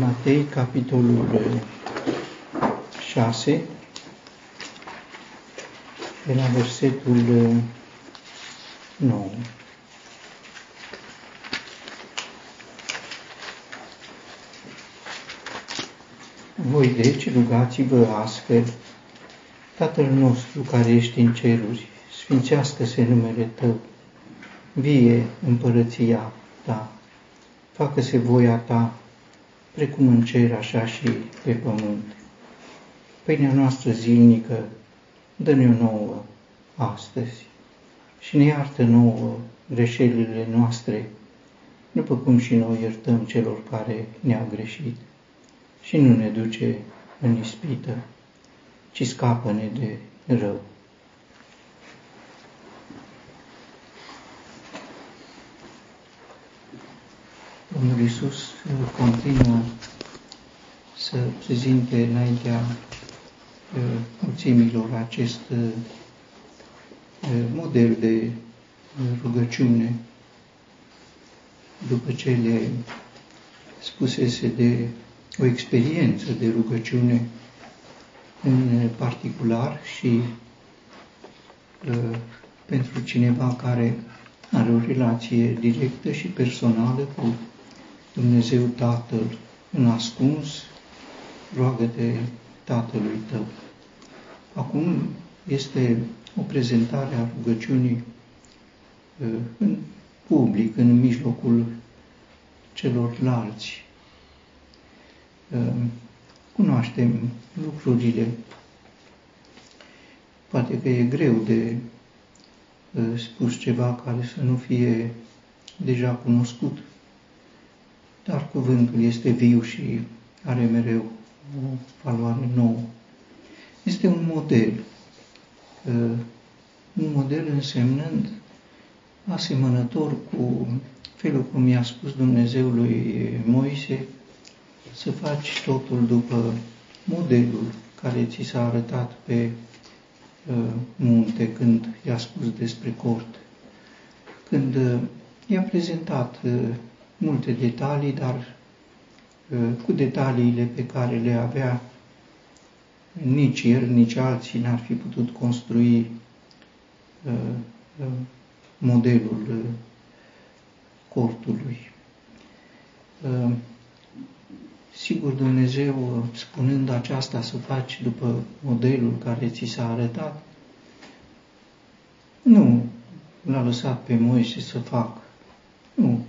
Matei, capitolul 6, de la versetul 9. Voi deci rugați-vă astfel, Tatăl nostru care ești în ceruri, sfințească-se numele Tău, vie împărăția Ta, facă-se voia Ta, precum în cer, așa și pe pământ. Pâinea noastră zilnică, dă-ne nouă astăzi și ne iartă nouă greșelile noastre, după cum și noi iertăm celor care ne-au greșit. Și nu ne duce în ispită, ci scapă-ne de rău. Domnul Iisus continuă să prezinte înaintea uh, mulțimilor acest uh, model de uh, rugăciune după ce le spusese de o experiență de rugăciune în particular și pentru cineva care are o relație directă și personală cu Dumnezeu Tatăl în ascuns, roagă-te Tatălui tău. Acum este o prezentare a rugăciunii uh, în public, în mijlocul celorlalți. Uh, cunoaștem lucrurile. Poate că e greu de uh, spus ceva care să nu fie deja cunoscut dar cuvântul este viu și are mereu o valoare nouă. Este un model, uh, un model însemnând asemănător cu felul cum i-a spus Dumnezeu lui Moise să faci totul după modelul care ți s-a arătat pe uh, munte când i-a spus despre cort. Când uh, i-a prezentat multe detalii, dar uh, cu detaliile pe care le avea, nici el, nici alții n-ar fi putut construi uh, uh, modelul cortului. Sigur, Dumnezeu, spunând aceasta să faci după modelul care ți s-a arătat, nu l-a lăsat pe Moise să facă. Nu,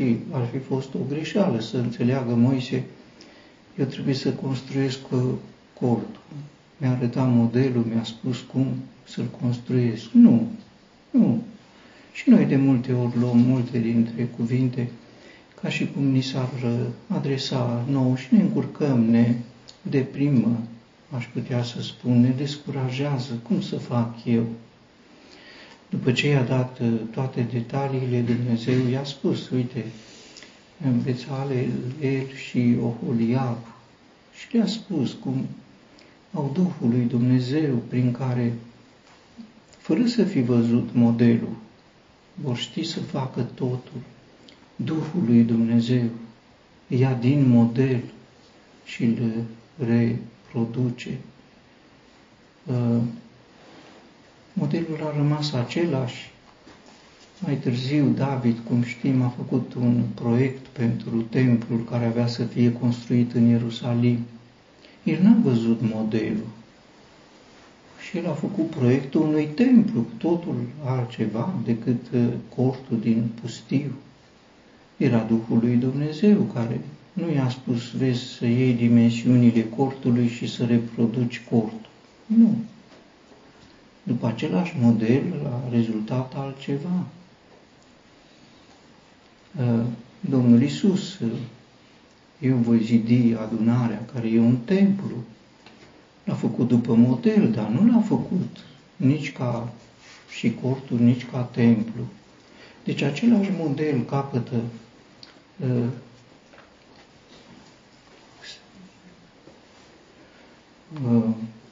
și ar fi fost o greșeală să înțeleagă Moise, eu trebuie să construiesc cortul. Mi-a arătat modelul, mi-a spus cum să-l construiesc. Nu, nu. Și noi de multe ori luăm multe dintre cuvinte ca și cum ni s-ar adresa nou și ne încurcăm, ne deprimă, aș putea să spun, ne descurajează. Cum să fac eu? După ce i-a dat uh, toate detaliile, Dumnezeu i-a spus, uite, Bețalel, El și Oholiab, și le-a spus cum au Duhul lui Dumnezeu prin care, fără să fi văzut modelul, vor ști să facă totul. Duhul lui Dumnezeu ia din model și îl reproduce. Uh, Modelul a rămas același. Mai târziu, David, cum știm, a făcut un proiect pentru templul care avea să fie construit în Ierusalim. El n-a văzut modelul. Și el a făcut proiectul unui templu, totul altceva decât uh, cortul din pustiu. Era Duhul lui Dumnezeu care nu i-a spus, vezi, să iei dimensiunile cortului și să reproduci cortul. Nu după același model a rezultat altceva. Ă, Domnul Isus, eu voi zidi adunarea, care e un templu, l-a făcut după model, dar nu l-a făcut nici ca și cortul, nici ca templu. Deci același model capătă uh, uh,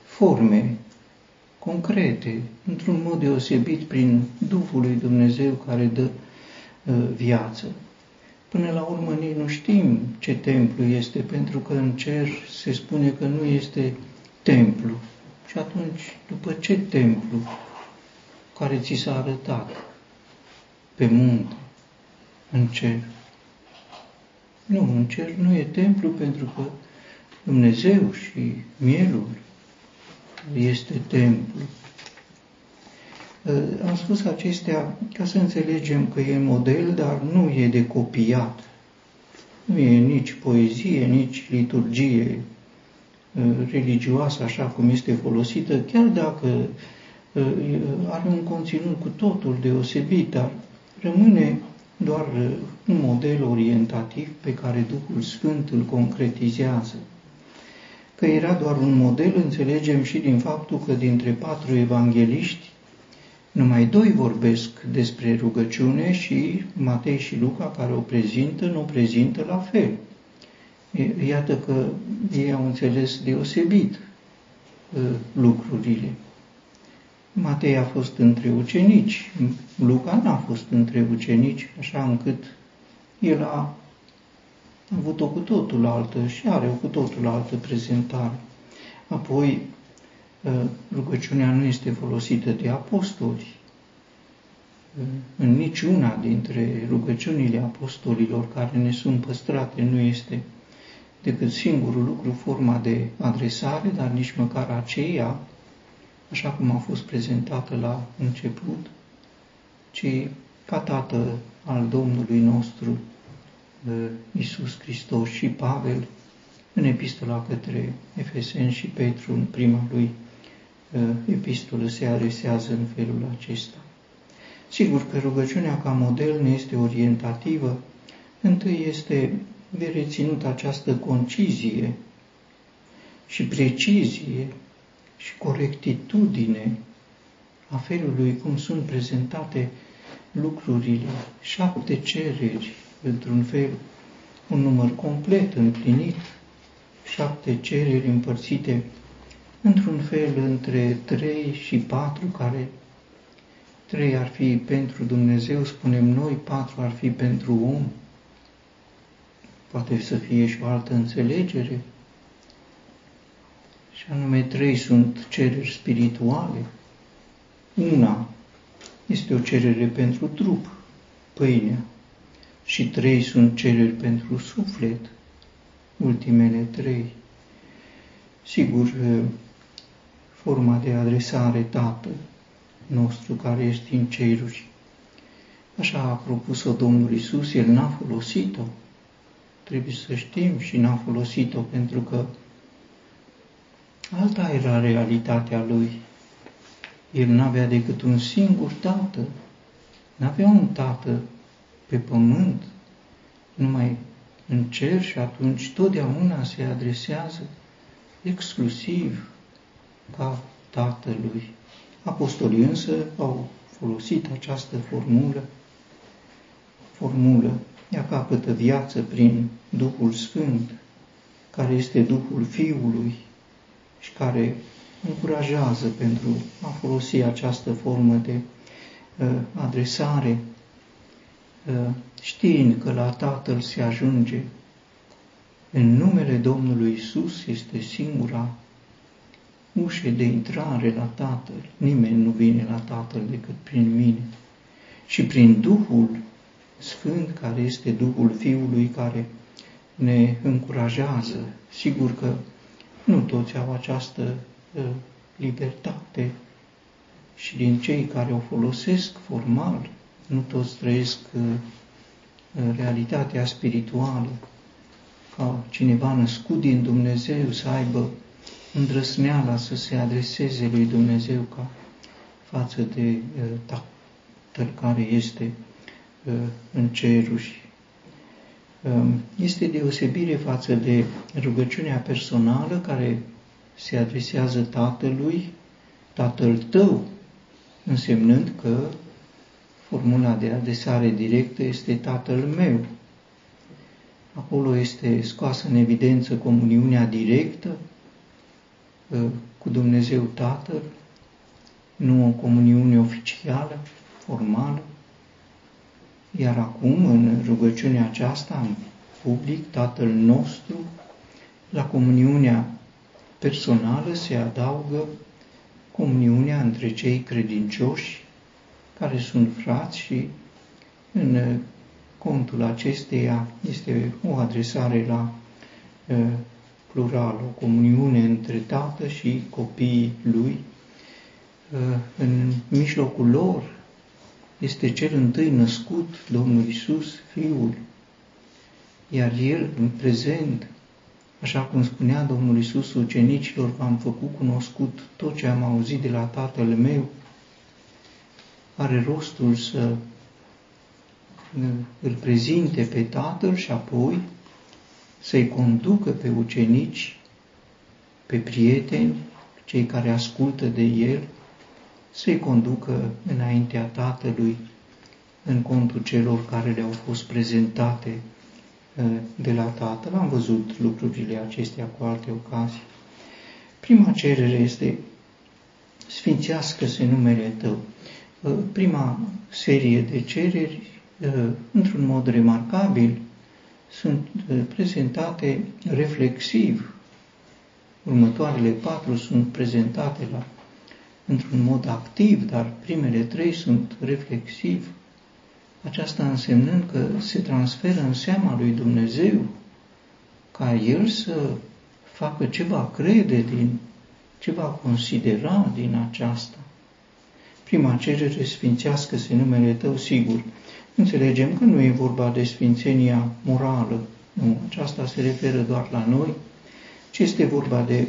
forme concrete, într-un mod deosebit prin Duhul lui Dumnezeu care dă uh, viață. Până la urmă nici nu știm ce templu este, pentru că în cer se spune că nu este templu. Și atunci, după ce templu care ți s-a arătat pe munte, în cer? Nu, în cer nu e templu pentru că Dumnezeu și mielul este templu. Am spus acestea ca să înțelegem că e model, dar nu e de copiat. Nu e nici poezie, nici liturgie religioasă așa cum este folosită, chiar dacă are un conținut cu totul deosebit, dar rămâne doar un model orientativ pe care Duhul Sfânt îl concretizează. Că era doar un model, înțelegem și din faptul că dintre patru evangeliști, numai doi vorbesc despre rugăciune și Matei și Luca, care o prezintă, nu o prezintă la fel. Iată că ei au înțeles deosebit lucrurile. Matei a fost între ucenici, Luca n-a fost între ucenici, așa încât el a avut o cu totul altă și are o cu totul altă prezentare. Apoi, ă, rugăciunea nu este folosită de apostoli. În niciuna dintre rugăciunile apostolilor care ne sunt păstrate nu este decât singurul lucru forma de adresare, dar nici măcar aceea, așa cum a fost prezentată la început, ci ca Tată al Domnului nostru, Iisus Hristos și Pavel, în epistola către Efeseni și Petru, în prima lui epistolă, se adresează în felul acesta. Sigur că rugăciunea ca model ne este orientativă, întâi este de reținut această concizie și precizie și corectitudine a felului cum sunt prezentate lucrurile, șapte cereri, într-un fel, un număr complet, împlinit, șapte cereri împărțite într-un fel între trei și patru, care trei ar fi pentru Dumnezeu, spunem noi, patru ar fi pentru om, poate să fie și o altă înțelegere, și anume trei sunt cereri spirituale. Una este o cerere pentru trup, pâinea, și trei sunt cereri pentru suflet, ultimele trei. Sigur, forma de adresare Tatăl nostru care ești în ceruri. Așa a propus-o Domnul Isus, El n-a folosit-o. Trebuie să știm și n-a folosit-o pentru că alta era realitatea Lui. El n-avea decât un singur tată. N-avea un tată pe pământ, numai în cer și atunci totdeauna se adresează exclusiv ca Tatălui. Apostolii însă au folosit această formulă, formulă, ea capătă viață prin Duhul Sfânt, care este Duhul Fiului și care încurajează pentru a folosi această formă de uh, adresare, uh, știind că la Tatăl se ajunge în numele Domnului Isus este singura ușe de intrare la Tatăl. Nimeni nu vine la Tatăl decât prin mine. Și prin Duhul Sfânt, care este Duhul Fiului, care ne încurajează. Sigur că nu toți au această uh, libertate și din cei care o folosesc formal, nu toți trăiesc uh, realitatea spirituală, ca cineva născut din Dumnezeu să aibă îndrăsneala să se adreseze lui Dumnezeu ca față de uh, Tatăl care este uh, în ceruri. Um, este deosebire față de rugăciunea personală care se adresează Tatălui, Tatăl tău, însemnând că formula de adresare directă este Tatăl meu. Acolo este scoasă în evidență comuniunea directă cu Dumnezeu Tatăl, nu o comuniune oficială, formală, Iar acum, în rugăciunea aceasta, în public, Tatăl nostru, la comuniunea personală se adaugă comuniunea între cei credincioși care sunt frați și în contul acesteia este o adresare la plural, o comuniune între tată și copiii lui. În mijlocul lor este cel întâi născut, Domnul Isus, Fiul, iar El, în prezent, așa cum spunea Domnul Isus ucenicilor, v-am făcut cunoscut tot ce am auzit de la Tatăl meu, are rostul să îl prezinte pe Tatăl și apoi să-i conducă pe ucenici, pe prieteni, cei care ascultă de el, să-i conducă înaintea Tatălui în contul celor care le-au fost prezentate ă, de la Tatăl. Am văzut lucrurile acestea cu alte ocazii. Prima cerere este Sfințească-se numele Tău. Ă, prima serie de cereri, ă, într-un mod remarcabil, sunt prezentate reflexiv. Următoarele patru sunt prezentate la într-un mod activ, dar primele trei sunt reflexiv. Aceasta însemnând că se transferă în seama lui Dumnezeu ca El să facă ce va crede din, ce va considera din aceasta. Prima cerere sfințească-se numele Tău, sigur. Înțelegem că nu e vorba de sfințenia morală, nu, aceasta se referă doar la noi, ci este vorba de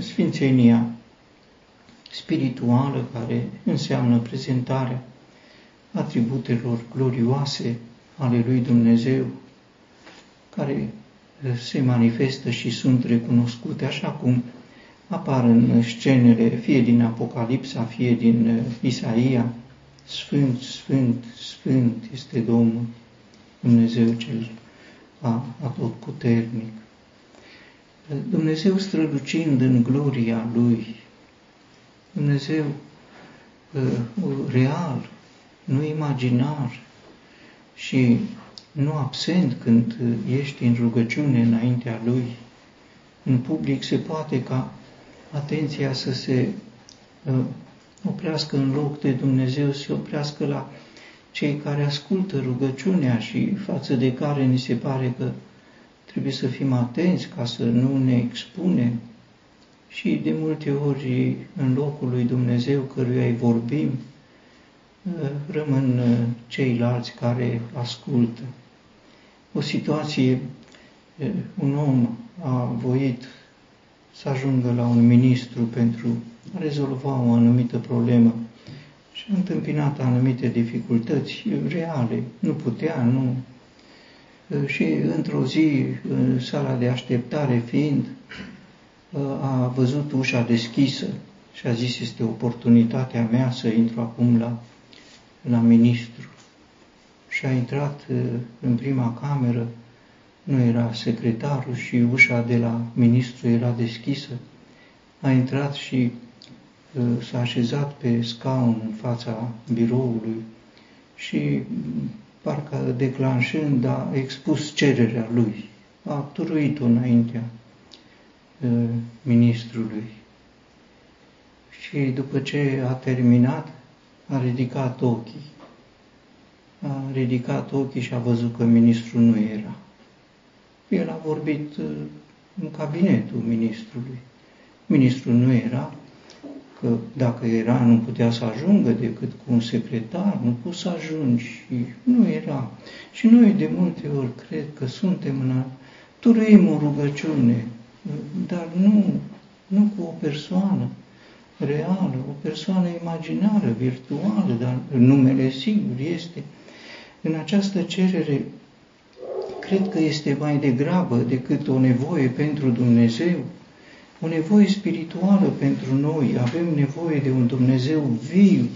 sfințenia spirituală care înseamnă prezentarea atributelor glorioase ale lui Dumnezeu, care se manifestă și sunt recunoscute așa cum apar în scenele fie din Apocalipsa, fie din Isaia, Sfânt, Sfânt, Sfânt este Domnul, Dumnezeu cel atotputernic. Dumnezeu strălucind în gloria Lui, Dumnezeu uh, real, nu imaginar și nu absent când ești în rugăciune înaintea Lui. În public se poate ca atenția să se uh, oprească în loc de Dumnezeu, să se oprească la cei care ascultă rugăciunea și față de care ni se pare că trebuie să fim atenți ca să nu ne expunem și de multe ori în locul lui Dumnezeu căruia îi vorbim, rămân ceilalți care ascultă. O situație, un om a voit să ajungă la un ministru pentru a rezolva o anumită problemă și a întâmpinat anumite dificultăți reale, nu putea, nu. Și într-o zi, în sala de așteptare fiind, a văzut ușa deschisă și a zis, este oportunitatea mea să intru acum la, la ministru. Și a intrat în prima cameră, nu era secretarul și ușa de la ministru era deschisă. A intrat și s-a așezat pe scaun în fața biroului și parcă declanșând a expus cererea lui. A turuit-o înaintea ministrului. Și după ce a terminat, a ridicat ochii. A ridicat ochii și a văzut că ministrul nu era. El a vorbit în cabinetul ministrului. Ministrul nu era, că dacă era, nu putea să ajungă decât cu un secretar, nu poți să ajungi și nu era. Și noi de multe ori cred că suntem în a... Turuim o rugăciune, dar nu, nu cu o persoană reală, o persoană imaginară, virtuală, dar numele sigur este. În această cerere, cred că este mai degrabă decât o nevoie pentru Dumnezeu, o nevoie spirituală pentru noi. Avem nevoie de un Dumnezeu viu,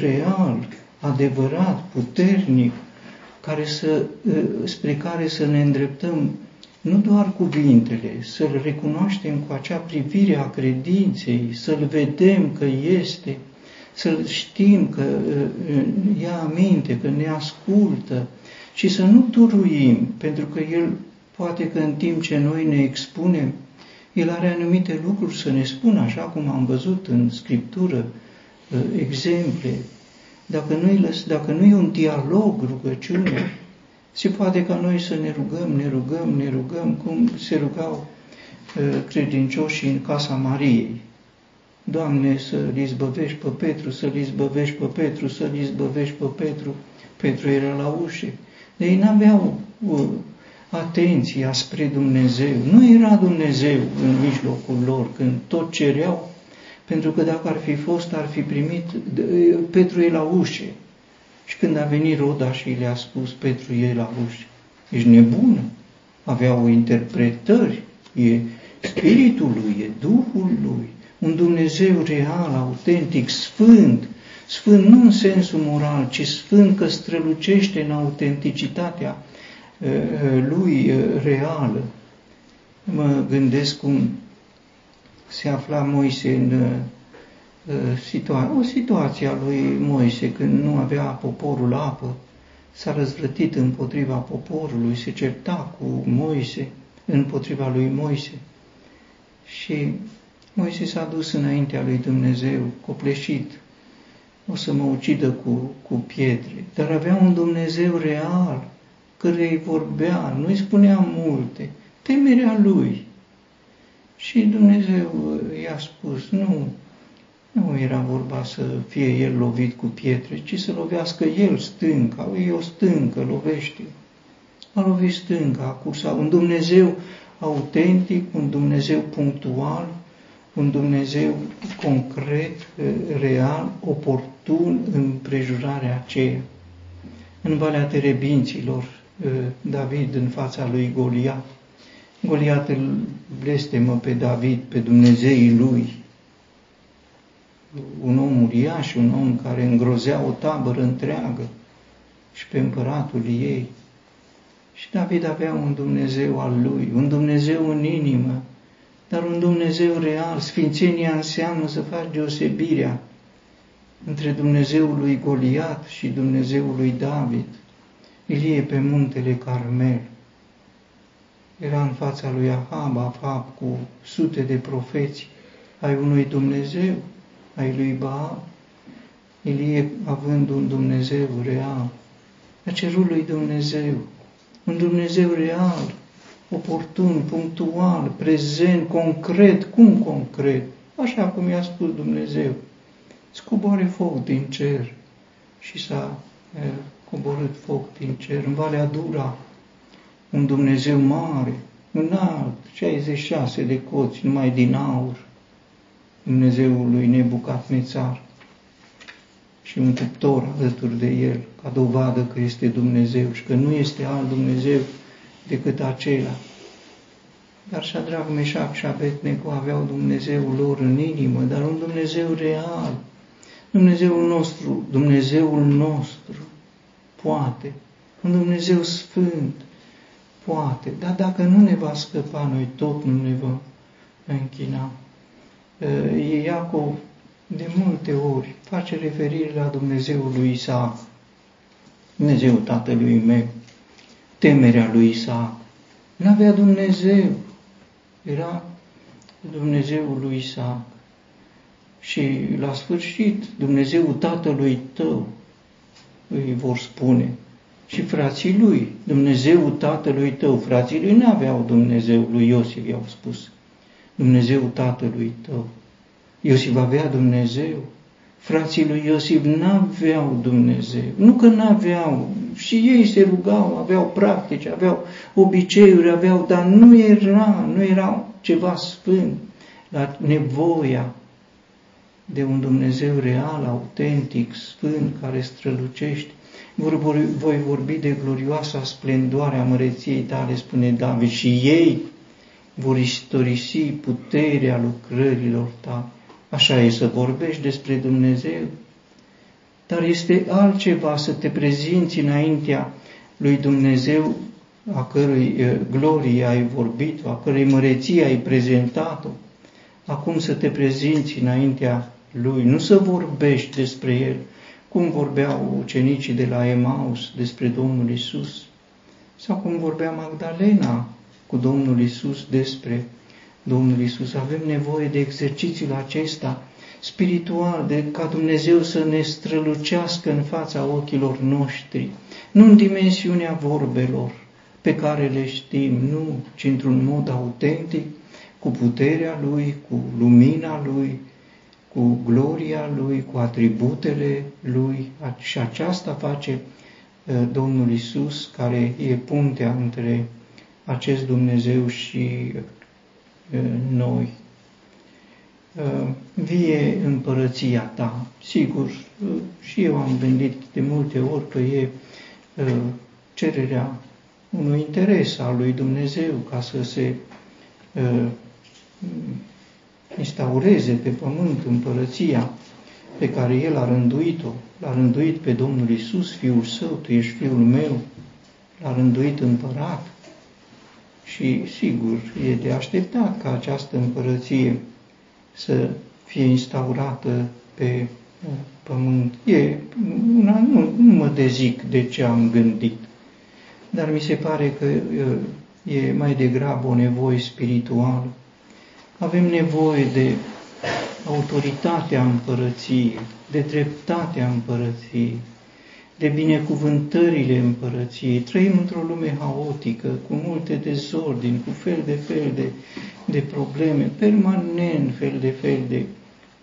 real, adevărat, puternic, care să, spre care să ne îndreptăm nu doar cuvintele, să-L recunoaștem cu acea privire a credinței, să-L vedem că este, să știm că ia aminte, că ne ascultă și să nu turuim, pentru că El poate că în timp ce noi ne expunem, El are anumite lucruri să ne spună, așa cum am văzut în Scriptură, exemple. Dacă nu, dacă nu e un dialog, rugăciune, se poate ca noi să ne rugăm, ne rugăm, ne rugăm, cum se rugau credincioșii în casa Mariei. Doamne, să-l izbăvești pe Petru, să-l izbăvești pe Petru, să-l izbăvești pe Petru. Petru era la ușă. De ei n-aveau uh, atenția spre Dumnezeu. Nu era Dumnezeu în mijlocul lor când tot cereau, pentru că dacă ar fi fost, ar fi primit, Petru e la ușă. Și când a venit Roda și le-a spus, Petru e la ușă, ești nebună. Aveau interpretări, e Spiritul lui, e Duhul lui un Dumnezeu real, autentic, sfânt, sfânt nu în sensul moral, ci sfânt că strălucește în autenticitatea uh, uh, lui uh, reală. Mă gândesc cum se afla Moise în situa- o situație a lui Moise când nu avea poporul apă, s-a răzvrătit împotriva poporului, se certa cu Moise, împotriva lui Moise. Și Moise s-a dus înaintea lui Dumnezeu, copleșit, o să mă ucidă cu, cu pietre, dar avea un Dumnezeu real, care îi vorbea, nu îi spunea multe, temerea lui. Și Dumnezeu i-a spus, nu, nu era vorba să fie el lovit cu pietre, ci să lovească el stânca, e o stâncă, lovește. A lovit stânca, a cursat. Un Dumnezeu autentic, un Dumnezeu punctual, un Dumnezeu concret, real, oportun în prejurarea aceea. În Valea Terebinților, David în fața lui Goliat. Goliat îl blestemă pe David, pe Dumnezeii lui. Un om uriaș, un om care îngrozea o tabără întreagă și pe împăratul ei. Și David avea un Dumnezeu al lui, un Dumnezeu în inimă, dar un Dumnezeu real. Sfințenia înseamnă să faci deosebirea între Dumnezeul lui Goliat și Dumnezeul lui David. Ilie pe muntele Carmel. Era în fața lui Ahab, Ahab cu sute de profeți ai unui Dumnezeu, ai lui Baal. Ilie având un Dumnezeu real, a cerut lui Dumnezeu, un Dumnezeu real, oportun, punctual, prezent, concret. Cum concret? Așa cum i-a spus Dumnezeu. Scoboare foc din cer. Și s-a coborât foc din cer în Valea Dura. Un Dumnezeu mare, înalt, 66 de coți, numai din aur. Dumnezeul lui Nebucat Nețar și un cuptor alături de el, ca dovadă că este Dumnezeu și că nu este alt Dumnezeu decât acela. Dar Shadrach, Meșac și Abednego aveau Dumnezeul lor în inimă, dar un Dumnezeu real. Dumnezeul nostru, Dumnezeul nostru, poate. Un Dumnezeu sfânt, poate. Dar dacă nu ne va scăpa, noi tot nu ne vom închina. Iacov de multe ori face referire la Dumnezeul lui Isaac, Dumnezeu tatălui meu, temerea lui Isaac. N-avea Dumnezeu, era Dumnezeul lui Isaac. Și la sfârșit, Dumnezeul tatălui tău, îi vor spune, și frații lui, Dumnezeul tatălui tău, frații lui n-aveau Dumnezeu, lui Iosif i-au spus, Dumnezeul tatălui tău. Iosif avea Dumnezeu, frații lui Iosif n-aveau Dumnezeu. Nu că n-aveau, și ei se rugau, aveau practici, aveau obiceiuri, aveau, dar nu era, nu era ceva sfânt. La nevoia de un Dumnezeu real, autentic, sfânt, care strălucește. Voi vorbi de glorioasa splendoare a măreției tale, spune David, și ei vor istorisi puterea lucrărilor tale. Așa e să vorbești despre Dumnezeu, dar este altceva să te prezinți înaintea lui Dumnezeu a cărui glorie ai vorbit, a cărei măreție ai prezentat-o, acum să te prezinți înaintea lui, nu să vorbești despre el, cum vorbeau ucenicii de la Emaus despre Domnul Isus, sau cum vorbea Magdalena cu Domnul Isus despre Domnul Isus. Avem nevoie de exercițiul acesta spiritual, de ca Dumnezeu să ne strălucească în fața ochilor noștri, nu în dimensiunea vorbelor pe care le știm, nu, ci într-un mod autentic, cu puterea Lui, cu lumina Lui, cu gloria Lui, cu atributele Lui și aceasta face uh, Domnul Isus, care e puntea între acest Dumnezeu și uh, noi. Uh, vie împărăția ta. Sigur, și eu am gândit de multe ori că e cererea unui interes al lui Dumnezeu ca să se instaureze pe pământ împărăția pe care El a rânduit-o, l-a rânduit pe Domnul Isus, Fiul Său, Tu ești Fiul meu, l-a rânduit împărat. Și, sigur, e de așteptat ca această împărăție să fie instaurată pe uh, pământ. E, una, nu, nu mă dezic de ce am gândit, dar mi se pare că uh, e mai degrabă o nevoie spirituală avem nevoie de autoritatea împărăției, de dreptatea împărăției, de binecuvântările împărăției. Trăim într-o lume haotică, cu multe dezordini, cu fel de fel de, de probleme, permanent fel de fel de...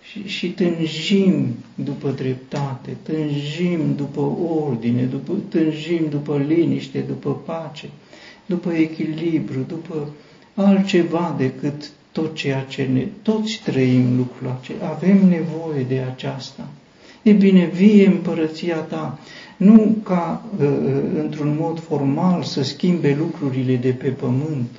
Și, și tânjim după dreptate, tânjim după ordine, după, tânjim după liniște, după pace, după echilibru, după altceva decât tot ceea ce ne, toți trăim lucrul acesta, avem nevoie de aceasta. E bine, vie împărăția ta, nu ca uh, uh, într-un mod formal să schimbe lucrurile de pe pământ,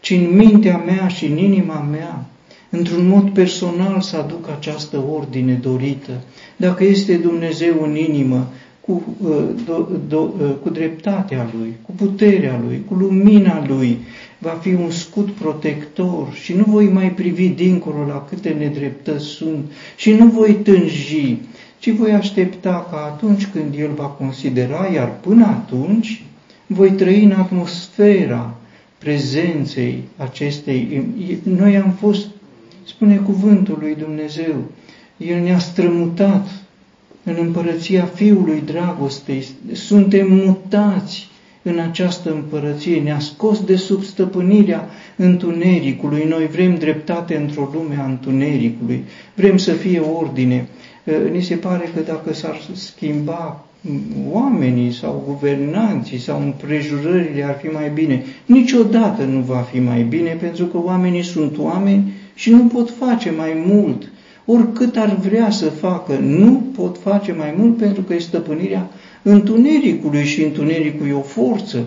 ci în mintea mea și în inima mea, într-un mod personal să aduc această ordine dorită. Dacă este Dumnezeu în inimă, cu, uh, do, do, uh, cu dreptatea Lui, cu puterea Lui, cu lumina Lui, va fi un scut protector și nu voi mai privi dincolo la câte nedreptăți sunt și nu voi tânji, ci voi aștepta ca atunci când El va considera, iar până atunci voi trăi în atmosfera prezenței acestei. Noi am fost, spune cuvântul lui Dumnezeu, El ne-a strămutat în împărăția Fiului Dragostei, suntem mutați în această împărăție, ne-a scos de sub stăpânirea întunericului. Noi vrem dreptate într-o lume a întunericului, vrem să fie ordine. Ni se pare că dacă s-ar schimba oamenii sau guvernanții sau împrejurările ar fi mai bine. Niciodată nu va fi mai bine pentru că oamenii sunt oameni și nu pot face mai mult. Oricât ar vrea să facă, nu pot face mai mult pentru că e stăpânirea întunericului și întunericul e o forță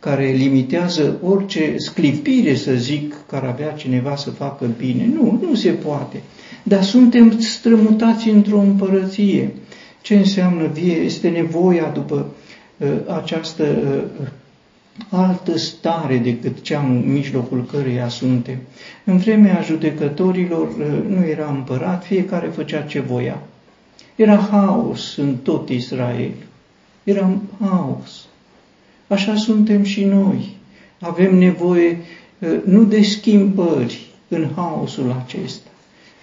care limitează orice sclipire, să zic, care avea cineva să facă bine. Nu, nu se poate. Dar suntem strămutați într-o împărăție. Ce înseamnă vie? Este nevoia după uh, această uh, altă stare decât cea în mijlocul căreia suntem. În vremea judecătorilor uh, nu era împărat, fiecare făcea ce voia. Era haos în tot Israel. Era haos. Așa suntem și noi. Avem nevoie uh, nu de schimbări în haosul acesta,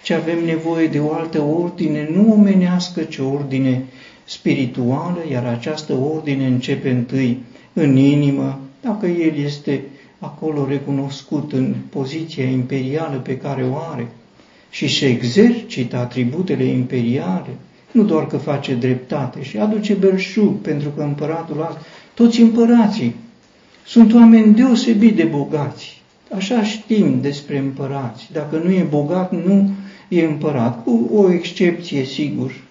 ci avem nevoie de o altă ordine, nu omenească, ci o ordine spirituală, iar această ordine începe întâi în inimă, dacă el este acolo recunoscut în poziția imperială pe care o are și se exercită atributele imperiale, nu doar că face dreptate și aduce belșug, pentru că împăratul ăsta, toți împărații sunt oameni deosebit de bogați. Așa știm despre împărați. Dacă nu e bogat, nu e împărat, cu o excepție, sigur, e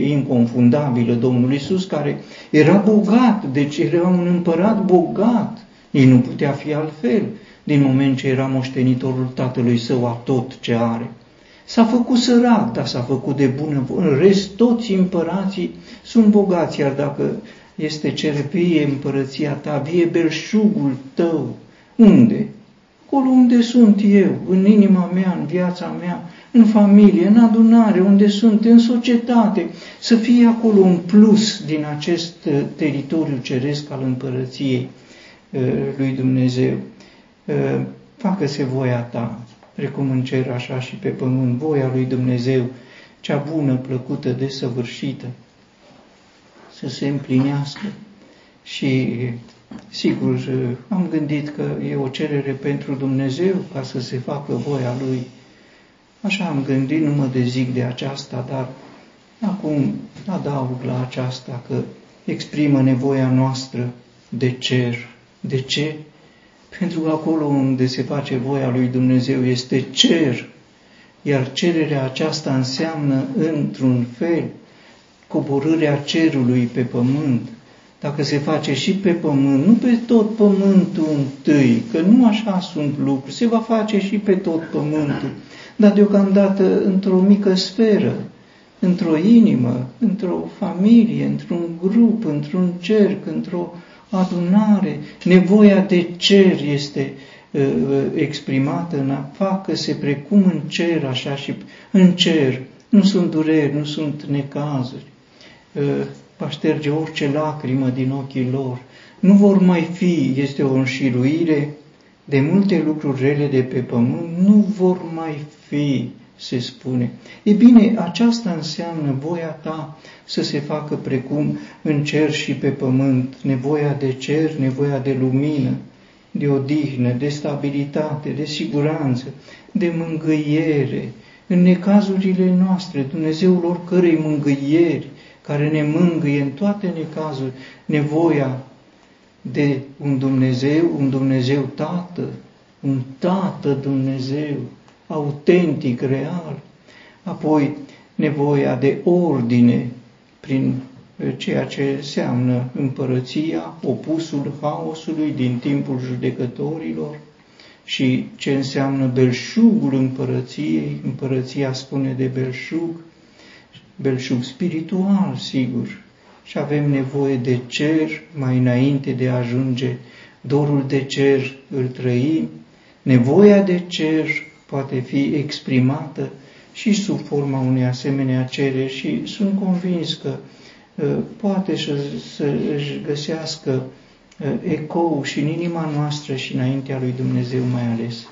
inconfundabilă Domnul Isus, care era bogat, deci era un împărat bogat. Ei nu putea fi altfel, din moment ce era moștenitorul tatălui său a tot ce are. S-a făcut sărac, dar s-a făcut de bună. În rest, toți împărații sunt bogați, iar dacă este cere vie împărăția ta, vie belșugul tău, unde? acolo unde sunt eu, în inima mea, în viața mea, în familie, în adunare, unde sunt, în societate, să fie acolo un plus din acest uh, teritoriu ceresc al împărăției uh, lui Dumnezeu. Uh, facă-se voia ta, precum în cer, așa și pe pământ, voia lui Dumnezeu, cea bună, plăcută, desăvârșită, să se împlinească. Și, sigur, am gândit că e o cerere pentru Dumnezeu ca să se facă voia Lui. Așa am gândit, nu mă dezic de aceasta, dar acum adaug la aceasta că exprimă nevoia noastră de cer. De ce? Pentru că acolo unde se face voia lui Dumnezeu este cer, iar cererea aceasta înseamnă, într-un fel, coborârea cerului pe pământ. Dacă se face și pe pământ, nu pe tot pământul întâi, că nu așa sunt lucruri, se va face și pe tot pământul, dar deocamdată într-o mică sferă, într-o inimă, într-o familie, într-un grup, într-un cerc, într-o adunare. Nevoia de cer este uh, uh, exprimată în a facă-se precum în cer, așa și în cer. Nu sunt dureri, nu sunt necazuri. Uh, va șterge orice lacrimă din ochii lor. Nu vor mai fi, este o înșiruire de multe lucruri rele de pe pământ, nu vor mai fi se spune. E bine, aceasta înseamnă voia ta să se facă precum în cer și pe pământ, nevoia de cer, nevoia de lumină, de odihnă, de stabilitate, de siguranță, de mângâiere, în necazurile noastre, Dumnezeul oricărei mângâieri, care ne mângâie în toate necazuri, nevoia de un Dumnezeu, un Dumnezeu Tată, un Tată Dumnezeu, autentic, real, apoi nevoia de ordine prin ceea ce înseamnă împărăția, opusul haosului din timpul judecătorilor și ce înseamnă belșugul împărăției, împărăția spune de belșug, belșug spiritual, sigur, și avem nevoie de cer mai înainte de a ajunge dorul de cer îl trăim, nevoia de cer poate fi exprimată și sub forma unei asemenea cereri și sunt convins că uh, poate să, să își găsească uh, ecou și în inima noastră și înaintea lui Dumnezeu mai ales.